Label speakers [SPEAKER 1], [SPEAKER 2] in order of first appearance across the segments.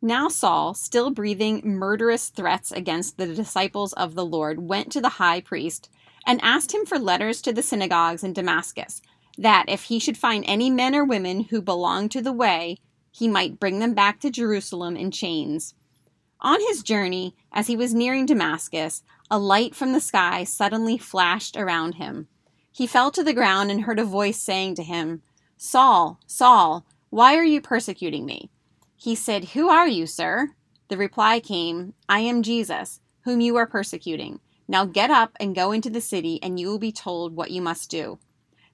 [SPEAKER 1] Now Saul, still breathing murderous threats against the disciples of the Lord, went to the high priest and asked him for letters to the synagogues in Damascus, that if he should find any men or women who belonged to the way, he might bring them back to Jerusalem in chains. On his journey, as he was nearing Damascus, a light from the sky suddenly flashed around him. He fell to the ground and heard a voice saying to him, Saul, Saul, why are you persecuting me? He said, Who are you, sir? The reply came, I am Jesus, whom you are persecuting. Now get up and go into the city, and you will be told what you must do.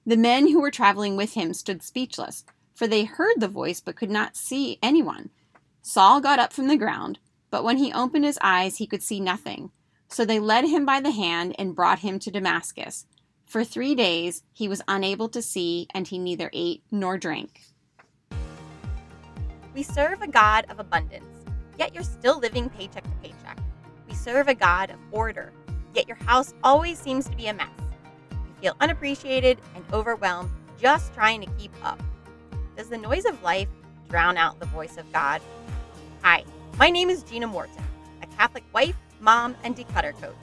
[SPEAKER 1] The men who were traveling with him stood speechless, for they heard the voice but could not see anyone. Saul got up from the ground, but when he opened his eyes, he could see nothing. So they led him by the hand and brought him to Damascus. For three days he was unable to see, and he neither ate nor drank.
[SPEAKER 2] We serve a God of abundance, yet you're still living paycheck to paycheck. We serve a God of order, yet your house always seems to be a mess. You feel unappreciated and overwhelmed just trying to keep up. Does the noise of life drown out the voice of God? Hi, my name is Gina Morton, a Catholic wife, mom, and declutter coach.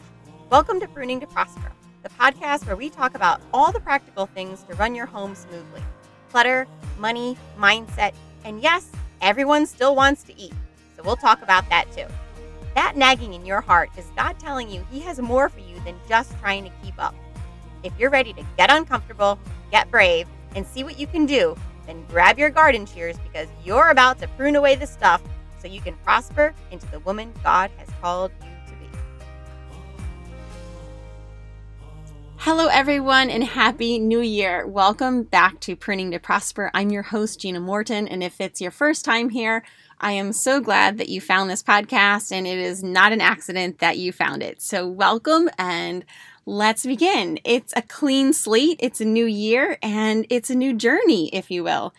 [SPEAKER 2] Welcome to Pruning to Prosper, the podcast where we talk about all the practical things to run your home smoothly clutter, money, mindset, and yes, everyone still wants to eat. So we'll talk about that too. That nagging in your heart is God telling you He has more for you than just trying to keep up. If you're ready to get uncomfortable, get brave, and see what you can do, then grab your garden shears because you're about to prune away the stuff so you can prosper into the woman God has called you
[SPEAKER 1] Hello, everyone, and Happy New Year. Welcome back to Pruning to Prosper. I'm your host, Gina Morton, and if it's your first time here, I am so glad that you found this podcast, and it is not an accident that you found it. So, welcome and let's begin. It's a clean slate, it's a new year, and it's a new journey, if you will.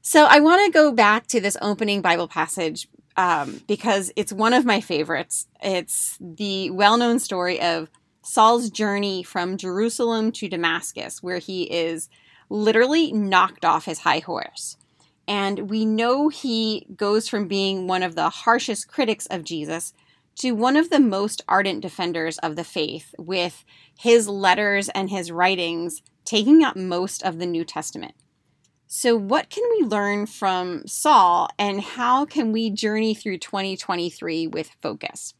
[SPEAKER 1] So, I want to go back to this opening Bible passage um, because it's one of my favorites. It's the well known story of Saul's journey from Jerusalem to Damascus, where he is literally knocked off his high horse. And we know he goes from being one of the harshest critics of Jesus to one of the most ardent defenders of the faith, with his letters and his writings taking up most of the New Testament. So, what can we learn from Saul, and how can we journey through 2023 with focus?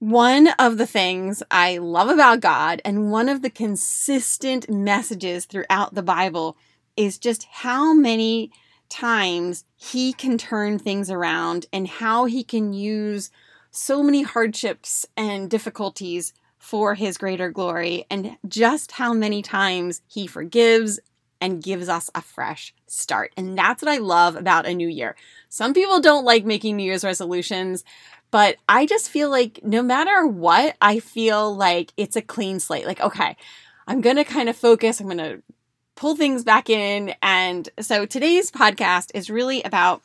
[SPEAKER 1] One of the things I love about God, and one of the consistent messages throughout the Bible, is just how many times He can turn things around and how He can use so many hardships and difficulties for His greater glory, and just how many times He forgives and gives us a fresh start. And that's what I love about a new year. Some people don't like making New Year's resolutions, but I just feel like no matter what, I feel like it's a clean slate. Like, okay, I'm going to kind of focus, I'm going to pull things back in. And so today's podcast is really about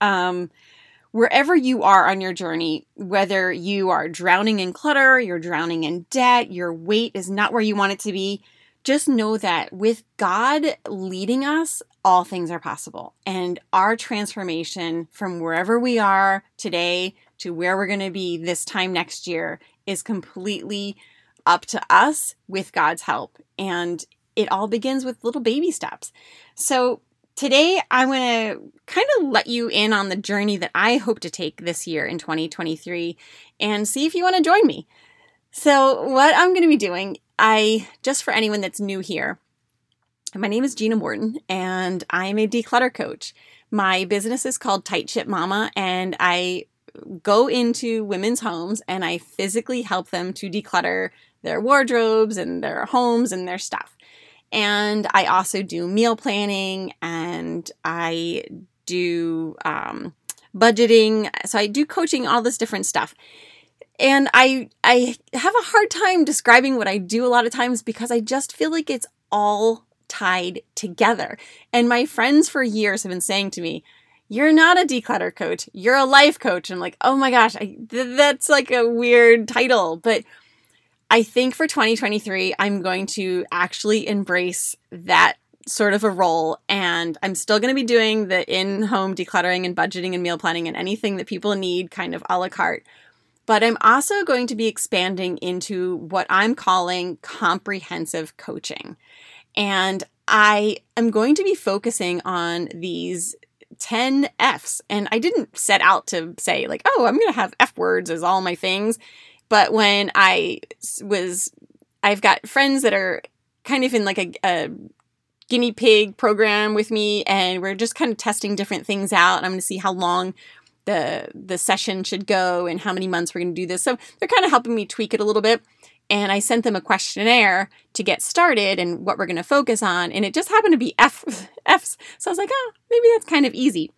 [SPEAKER 1] um, wherever you are on your journey, whether you are drowning in clutter, you're drowning in debt, your weight is not where you want it to be just know that with God leading us, all things are possible. And our transformation from wherever we are today to where we're going to be this time next year is completely up to us with God's help. And it all begins with little baby steps. So today I'm going to kind of let you in on the journey that I hope to take this year in 2023 and see if you want to join me. So, what I'm going to be doing I, just for anyone that's new here, my name is Gina Morton and I'm a declutter coach. My business is called Tight Ship Mama and I go into women's homes and I physically help them to declutter their wardrobes and their homes and their stuff. And I also do meal planning and I do um, budgeting. So I do coaching, all this different stuff and I I have a hard time describing what I do a lot of times because I just feel like it's all tied together. And my friends for years have been saying to me, "You're not a declutter coach. You're a life coach." I'm like, "Oh my gosh, I, th- that's like a weird title." But I think for 2023, I'm going to actually embrace that sort of a role and I'm still going to be doing the in-home decluttering and budgeting and meal planning and anything that people need kind of a la carte. But I'm also going to be expanding into what I'm calling comprehensive coaching. And I am going to be focusing on these 10 F's. And I didn't set out to say, like, oh, I'm going to have F words as all my things. But when I was, I've got friends that are kind of in like a, a guinea pig program with me, and we're just kind of testing different things out. I'm going to see how long the the session should go and how many months we're going to do this. So they're kind of helping me tweak it a little bit. And I sent them a questionnaire to get started and what we're going to focus on. And it just happened to be F, F's. So I was like, oh, maybe that's kind of easy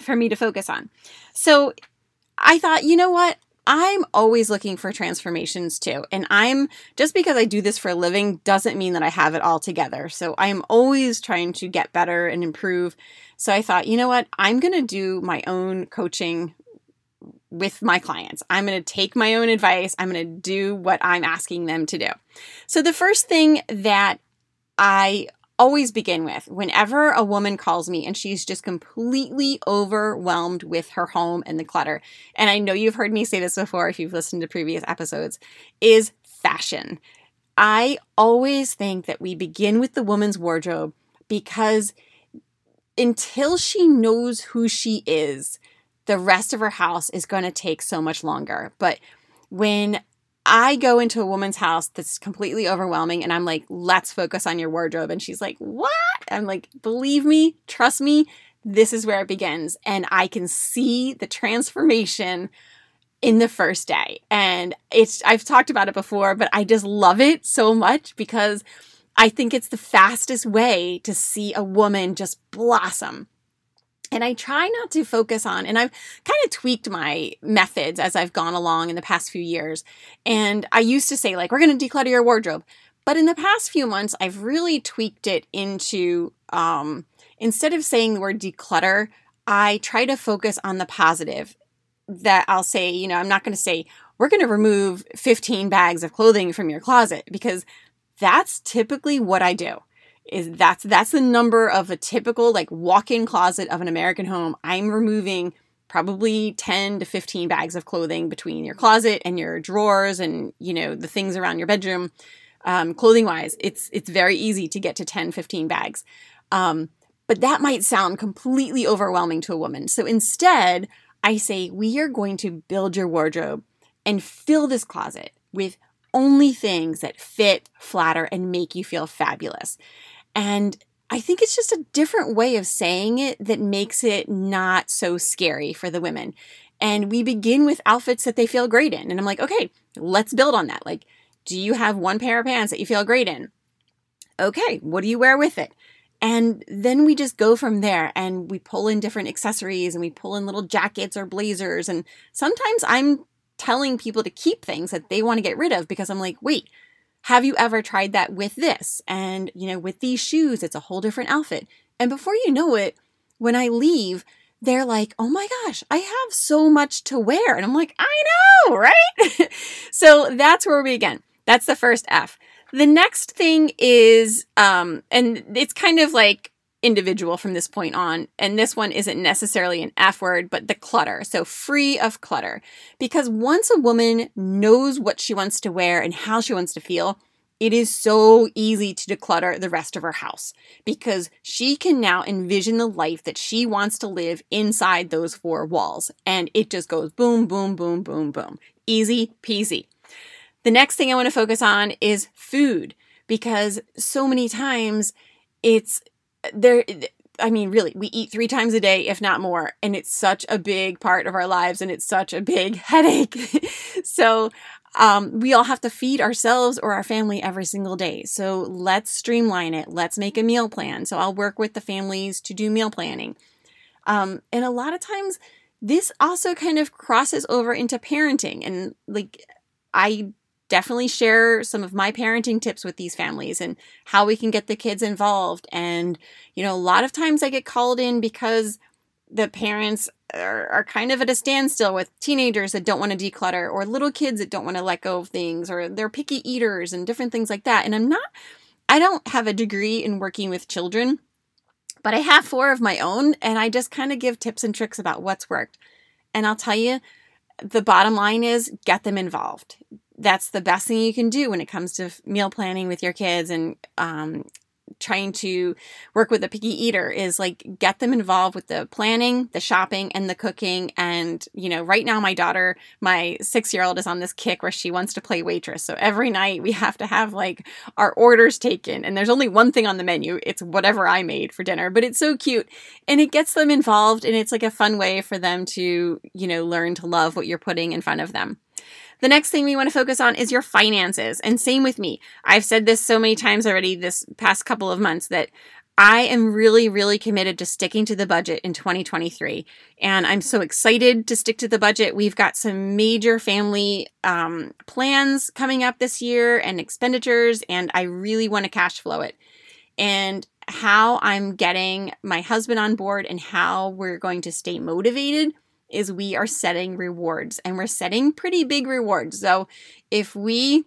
[SPEAKER 1] for me to focus on. So I thought, you know what? I'm always looking for transformations too. And I'm just because I do this for a living doesn't mean that I have it all together. So I am always trying to get better and improve. So I thought, you know what? I'm going to do my own coaching with my clients. I'm going to take my own advice. I'm going to do what I'm asking them to do. So the first thing that I always begin with whenever a woman calls me and she's just completely overwhelmed with her home and the clutter, and I know you've heard me say this before if you've listened to previous episodes, is fashion. I always think that we begin with the woman's wardrobe because until she knows who she is, the rest of her house is going to take so much longer. But when I go into a woman's house that's completely overwhelming and I'm like, let's focus on your wardrobe. And she's like, what? I'm like, believe me, trust me, this is where it begins. And I can see the transformation in the first day. And it's, I've talked about it before, but I just love it so much because I think it's the fastest way to see a woman just blossom. And I try not to focus on, and I've kind of tweaked my methods as I've gone along in the past few years. And I used to say, like, we're going to declutter your wardrobe. But in the past few months, I've really tweaked it into um, instead of saying the word declutter, I try to focus on the positive. That I'll say, you know, I'm not going to say, we're going to remove 15 bags of clothing from your closet because that's typically what I do is that's that's the number of a typical like walk-in closet of an American home. I'm removing probably 10 to 15 bags of clothing between your closet and your drawers and you know the things around your bedroom. Um, clothing wise it's it's very easy to get to 10 15 bags. Um, but that might sound completely overwhelming to a woman. So instead i say we are going to build your wardrobe and fill this closet with only things that fit flatter and make you feel fabulous and I think it's just a different way of saying it that makes it not so scary for the women. And we begin with outfits that they feel great in. And I'm like, okay, let's build on that. Like, do you have one pair of pants that you feel great in? Okay, what do you wear with it? And then we just go from there and we pull in different accessories and we pull in little jackets or blazers. And sometimes I'm telling people to keep things that they want to get rid of because I'm like, wait, have you ever tried that with this? And, you know, with these shoes, it's a whole different outfit. And before you know it, when I leave, they're like, oh my gosh, I have so much to wear. And I'm like, I know, right? so that's where we begin. That's the first F. The next thing is, um, and it's kind of like individual from this point on. And this one isn't necessarily an F word, but the clutter. So free of clutter. Because once a woman knows what she wants to wear and how she wants to feel, it is so easy to declutter the rest of her house because she can now envision the life that she wants to live inside those four walls. And it just goes boom, boom, boom, boom, boom. Easy peasy. The next thing I want to focus on is food because so many times it's there I mean, really, we eat three times a day, if not more, and it's such a big part of our lives and it's such a big headache. so, um, we all have to feed ourselves or our family every single day. So, let's streamline it. Let's make a meal plan. So, I'll work with the families to do meal planning. Um, and a lot of times, this also kind of crosses over into parenting. And like, I definitely share some of my parenting tips with these families and how we can get the kids involved. And, you know, a lot of times I get called in because the parents are, are kind of at a standstill with teenagers that don't want to declutter or little kids that don't want to let go of things or they're picky eaters and different things like that. And I'm not. I don't have a degree in working with children, but I have four of my own, and I just kind of give tips and tricks about what's worked. And I'll tell you, the bottom line is get them involved. That's the best thing you can do when it comes to meal planning with your kids and um, trying to work with a picky eater is like get them involved with the planning, the shopping, and the cooking. And, you know, right now my daughter, my six year old, is on this kick where she wants to play waitress. So every night we have to have like our orders taken. And there's only one thing on the menu it's whatever I made for dinner, but it's so cute. And it gets them involved. And it's like a fun way for them to, you know, learn to love what you're putting in front of them. The next thing we want to focus on is your finances. And same with me. I've said this so many times already this past couple of months that I am really, really committed to sticking to the budget in 2023. And I'm so excited to stick to the budget. We've got some major family um, plans coming up this year and expenditures, and I really want to cash flow it. And how I'm getting my husband on board and how we're going to stay motivated is we are setting rewards and we're setting pretty big rewards. So if we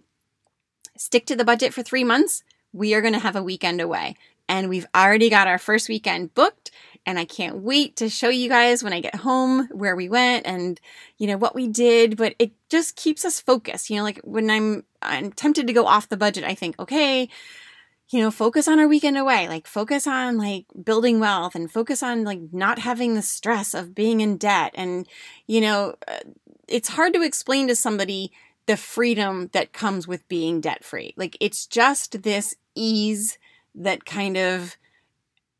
[SPEAKER 1] stick to the budget for three months, we are going to have a weekend away. And we've already got our first weekend booked. And I can't wait to show you guys when I get home where we went and, you know, what we did. But it just keeps us focused. You know, like when I'm, I'm tempted to go off the budget, I think, okay, you know, focus on our weekend away, like focus on like building wealth and focus on like not having the stress of being in debt. And, you know, uh, it's hard to explain to somebody the freedom that comes with being debt free. Like it's just this ease that kind of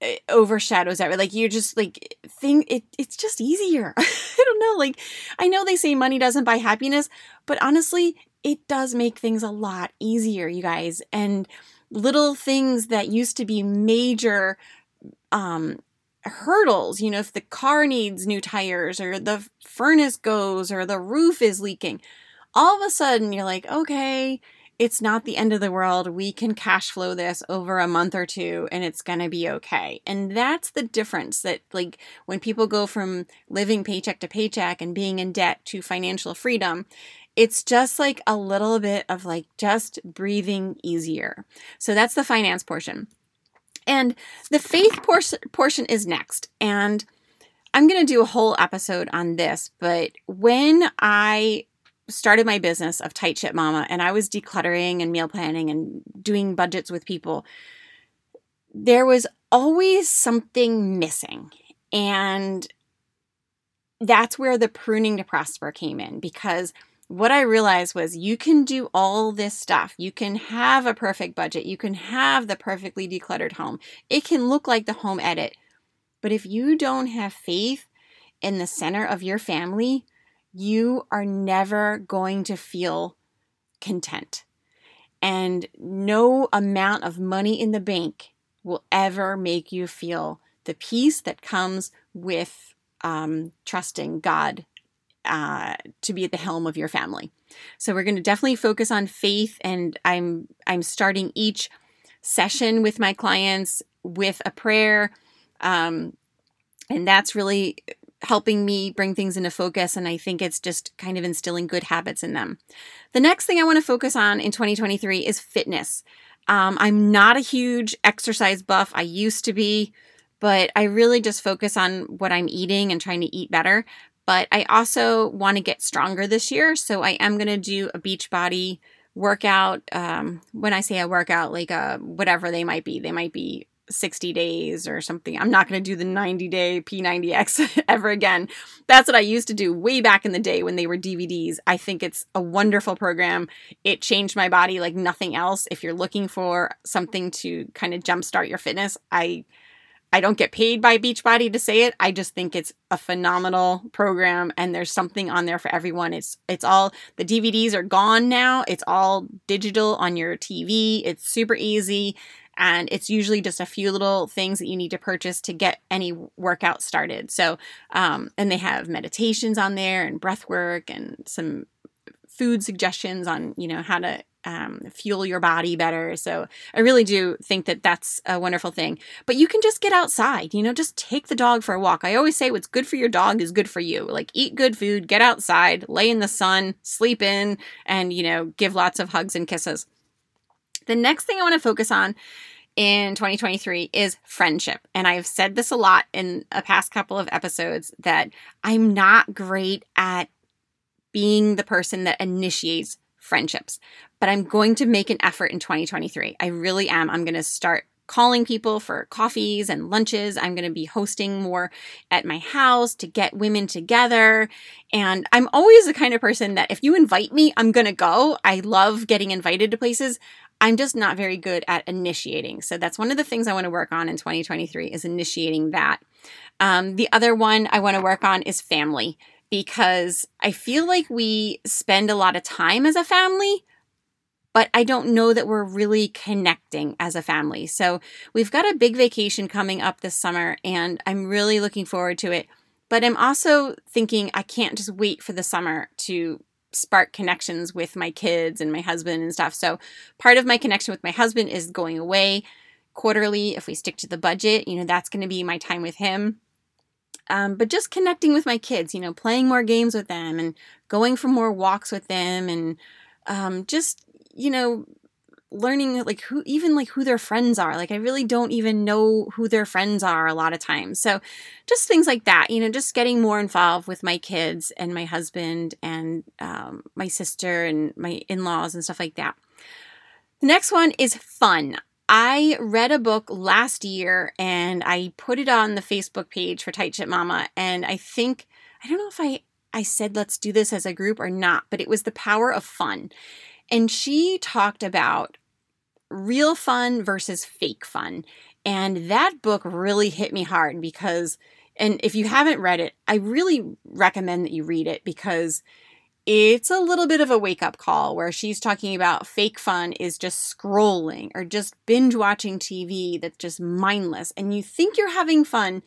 [SPEAKER 1] uh, overshadows that. Like you're just like thing it it's just easier. I don't know. Like I know they say money doesn't buy happiness, but honestly, it does make things a lot easier, you guys. And little things that used to be major um, hurdles. You know, if the car needs new tires or the furnace goes or the roof is leaking, all of a sudden you're like, okay, it's not the end of the world. We can cash flow this over a month or two and it's going to be okay. And that's the difference that, like, when people go from living paycheck to paycheck and being in debt to financial freedom, it's just like a little bit of like just breathing easier. So that's the finance portion. And the faith por- portion is next. And I'm going to do a whole episode on this, but when I started my business of Tight Ship Mama and I was decluttering and meal planning and doing budgets with people, there was always something missing. And that's where the pruning to prosper came in because what I realized was you can do all this stuff. You can have a perfect budget. You can have the perfectly decluttered home. It can look like the home edit. But if you don't have faith in the center of your family, you are never going to feel content. And no amount of money in the bank will ever make you feel the peace that comes with um, trusting God uh, to be at the helm of your family. So we're going to definitely focus on faith, and I'm I'm starting each session with my clients with a prayer, um, and that's really helping me bring things into focus and I think it's just kind of instilling good habits in them. The next thing I want to focus on in 2023 is fitness. Um, I'm not a huge exercise buff. I used to be, but I really just focus on what I'm eating and trying to eat better. But I also want to get stronger this year. So I am going to do a Beachbody workout. Um, when I say a workout, like a, uh, whatever they might be, they might be 60 days or something. I'm not going to do the 90 day P90X ever again. That's what I used to do way back in the day when they were DVDs. I think it's a wonderful program. It changed my body like nothing else. If you're looking for something to kind of jumpstart your fitness, I I don't get paid by Beachbody to say it. I just think it's a phenomenal program and there's something on there for everyone. It's it's all the DVDs are gone now. It's all digital on your TV. It's super easy and it's usually just a few little things that you need to purchase to get any workout started. So, um, and they have meditations on there and breath work and some food suggestions on you know how to um, fuel your body better. So I really do think that that's a wonderful thing. But you can just get outside, you know, just take the dog for a walk. I always say what's good for your dog is good for you. Like eat good food, get outside, lay in the sun, sleep in, and, you know, give lots of hugs and kisses. The next thing I want to focus on in 2023 is friendship. And I've said this a lot in a past couple of episodes that I'm not great at being the person that initiates friendships, but I'm going to make an effort in 2023. I really am. I'm going to start calling people for coffees and lunches. I'm going to be hosting more at my house to get women together. And I'm always the kind of person that if you invite me, I'm going to go. I love getting invited to places. I'm just not very good at initiating. So that's one of the things I want to work on in 2023 is initiating that. Um, the other one I want to work on is family because I feel like we spend a lot of time as a family, but I don't know that we're really connecting as a family. So we've got a big vacation coming up this summer, and I'm really looking forward to it. But I'm also thinking I can't just wait for the summer to spark connections with my kids and my husband and stuff. So part of my connection with my husband is going away quarterly. If we stick to the budget, you know, that's going to be my time with him. Um, but just connecting with my kids, you know, playing more games with them and going for more walks with them and um, just you know, learning like who even like who their friends are. Like i really don't even know who their friends are a lot of times. So just things like that you know just getting more involved with my kids and my husband and um, my sister and my in-laws and stuff like that. The next one is fun i read a book last year and i put it on the facebook page for tight ship mama and i think i don't know if i i said let's do this as a group or not but it was the power of fun and she talked about real fun versus fake fun. And that book really hit me hard because, and if you haven't read it, I really recommend that you read it because it's a little bit of a wake up call where she's talking about fake fun is just scrolling or just binge watching TV that's just mindless. And you think you're having fun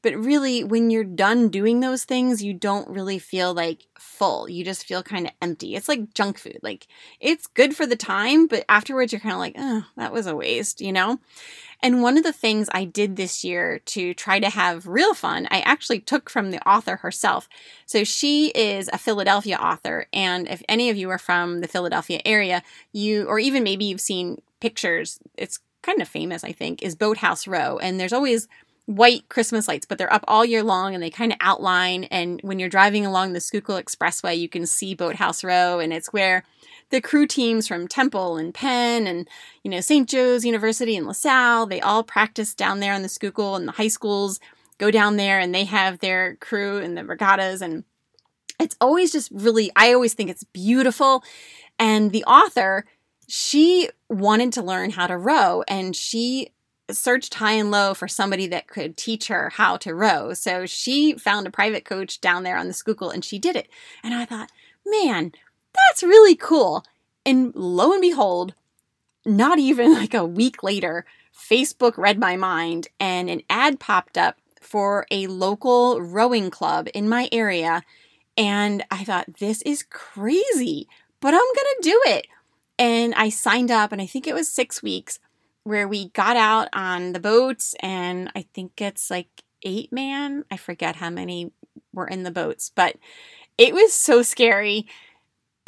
[SPEAKER 1] but really, when you're done doing those things, you don't really feel like full. You just feel kind of empty. It's like junk food. Like it's good for the time, but afterwards you're kind of like, oh, that was a waste, you know? And one of the things I did this year to try to have real fun, I actually took from the author herself. So she is a Philadelphia author. And if any of you are from the Philadelphia area, you, or even maybe you've seen pictures, it's kind of famous, I think, is Boathouse Row. And there's always white Christmas lights, but they're up all year long and they kind of outline. And when you're driving along the Schuylkill Expressway, you can see Boathouse Row, and it's where the crew teams from Temple and Penn and you know St. Joe's University and LaSalle, they all practice down there on the Schuylkill, and the high schools go down there and they have their crew and the regattas and it's always just really I always think it's beautiful. And the author, she wanted to learn how to row and she searched high and low for somebody that could teach her how to row. So she found a private coach down there on the Schuylkill and she did it. And I thought, man, that's really cool. And lo and behold, not even like a week later, Facebook read my mind and an ad popped up for a local rowing club in my area. And I thought, this is crazy, but I'm going to do it. And I signed up, and I think it was six weeks where we got out on the boats, and I think it's like eight man. I forget how many were in the boats, but it was so scary,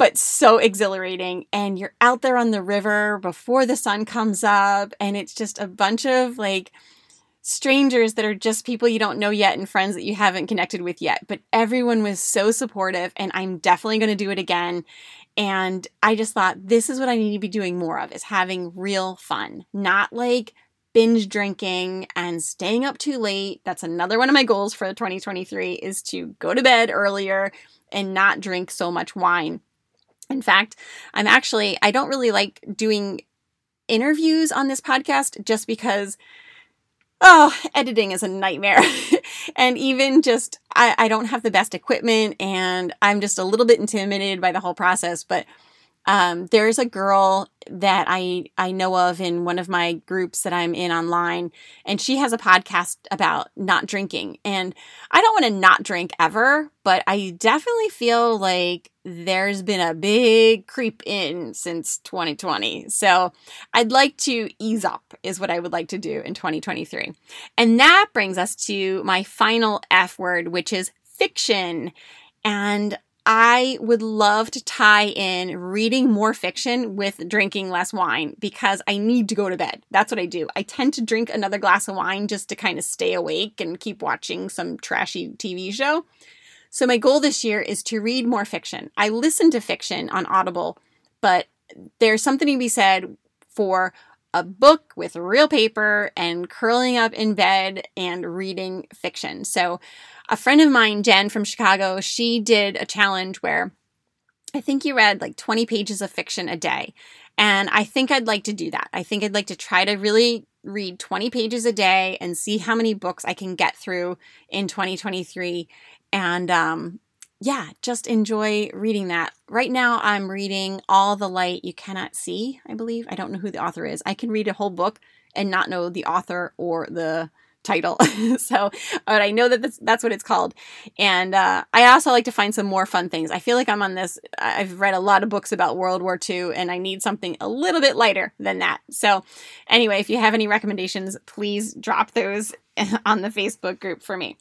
[SPEAKER 1] but so exhilarating. And you're out there on the river before the sun comes up, and it's just a bunch of like strangers that are just people you don't know yet and friends that you haven't connected with yet. But everyone was so supportive, and I'm definitely going to do it again. And I just thought this is what I need to be doing more of is having real fun, not like binge drinking and staying up too late. That's another one of my goals for 2023 is to go to bed earlier and not drink so much wine. In fact, I'm actually I don't really like doing interviews on this podcast just because oh, editing is a nightmare. and even just, I, I don't have the best equipment and I'm just a little bit intimidated by the whole process. But um, there's a girl that I I know of in one of my groups that I'm in online, and she has a podcast about not drinking. And I don't want to not drink ever, but I definitely feel like there's been a big creep in since 2020. So I'd like to ease up, is what I would like to do in 2023. And that brings us to my final F word, which is fiction. And I would love to tie in reading more fiction with drinking less wine because I need to go to bed. That's what I do. I tend to drink another glass of wine just to kind of stay awake and keep watching some trashy TV show. So, my goal this year is to read more fiction. I listen to fiction on Audible, but there's something to be said for a book with real paper and curling up in bed and reading fiction. So, a friend of mine, Jen from Chicago, she did a challenge where I think you read like 20 pages of fiction a day. And I think I'd like to do that. I think I'd like to try to really read 20 pages a day and see how many books I can get through in 2023. And um, yeah, just enjoy reading that. Right now, I'm reading All the Light You Cannot See, I believe. I don't know who the author is. I can read a whole book and not know the author or the title. so, but I know that that's, that's what it's called. And uh, I also like to find some more fun things. I feel like I'm on this, I've read a lot of books about World War II and I need something a little bit lighter than that. So, anyway, if you have any recommendations, please drop those on the Facebook group for me.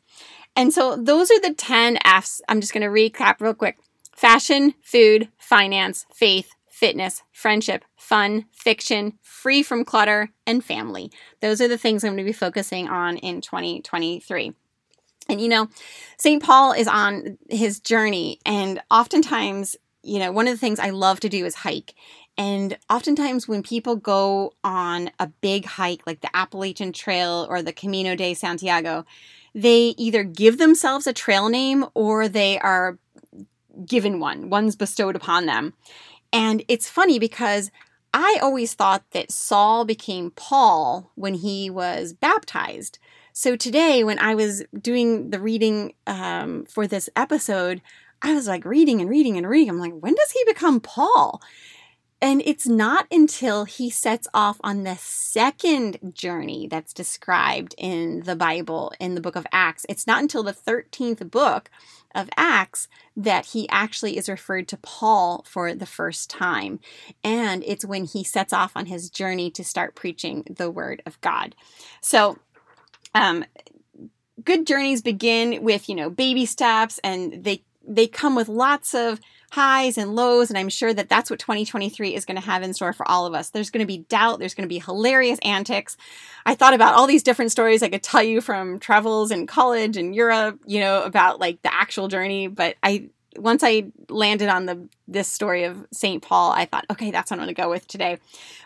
[SPEAKER 1] And so, those are the 10 F's. I'm just going to recap real quick fashion, food, finance, faith, fitness, friendship, fun, fiction, free from clutter, and family. Those are the things I'm going to be focusing on in 2023. And you know, St. Paul is on his journey, and oftentimes, you know, one of the things I love to do is hike. And oftentimes, when people go on a big hike like the Appalachian Trail or the Camino de Santiago, they either give themselves a trail name or they are given one, one's bestowed upon them. And it's funny because I always thought that Saul became Paul when he was baptized. So today, when I was doing the reading um, for this episode, I was like reading and reading and reading. I'm like, when does he become Paul? And it's not until he sets off on the second journey that's described in the Bible, in the book of Acts. It's not until the 13th book of Acts that he actually is referred to Paul for the first time. And it's when he sets off on his journey to start preaching the word of God. So, um, good journeys begin with, you know, baby steps and they they come with lots of highs and lows. And I'm sure that that's what 2023 is going to have in store for all of us. There's going to be doubt, there's going to be hilarious antics. I thought about all these different stories I could tell you from travels in college and Europe, you know, about like the actual journey. But I, once I landed on the this story of St. Paul, I thought, okay, that's what I'm going to go with today.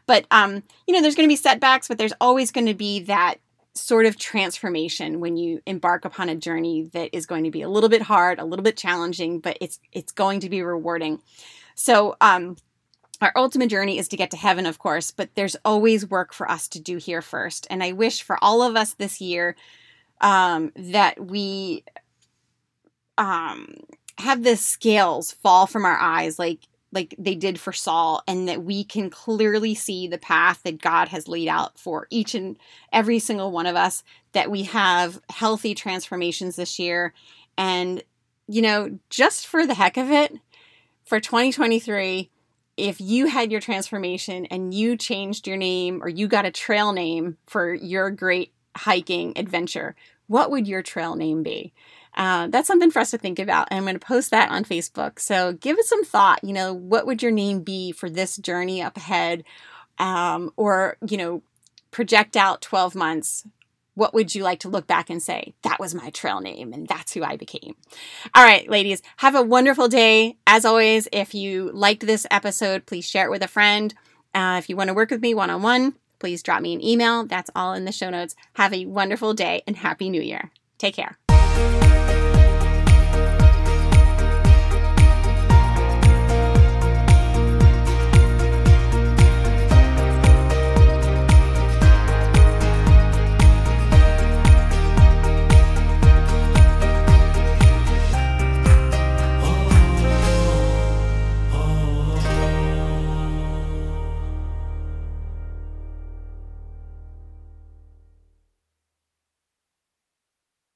[SPEAKER 1] But um, you know, there's going to be setbacks, but there's always going to be that sort of transformation when you embark upon a journey that is going to be a little bit hard, a little bit challenging, but it's it's going to be rewarding. So, um, our ultimate journey is to get to heaven, of course, but there's always work for us to do here first. And I wish for all of us this year um, that we um, have the scales fall from our eyes, like like they did for Saul, and that we can clearly see the path that God has laid out for each and every single one of us, that we have healthy transformations this year. And, you know, just for the heck of it, for 2023, if you had your transformation and you changed your name or you got a trail name for your great hiking adventure, what would your trail name be? Uh, that's something for us to think about. And I'm going to post that on Facebook. So give it some thought. You know, what would your name be for this journey up ahead? Um, or, you know, project out 12 months. What would you like to look back and say, that was my trail name and that's who I became? All right, ladies, have a wonderful day. As always, if you liked this episode, please share it with a friend. Uh, if you want to work with me one on one, please drop me an email. That's all in the show notes. Have a wonderful day and Happy New Year. Take care.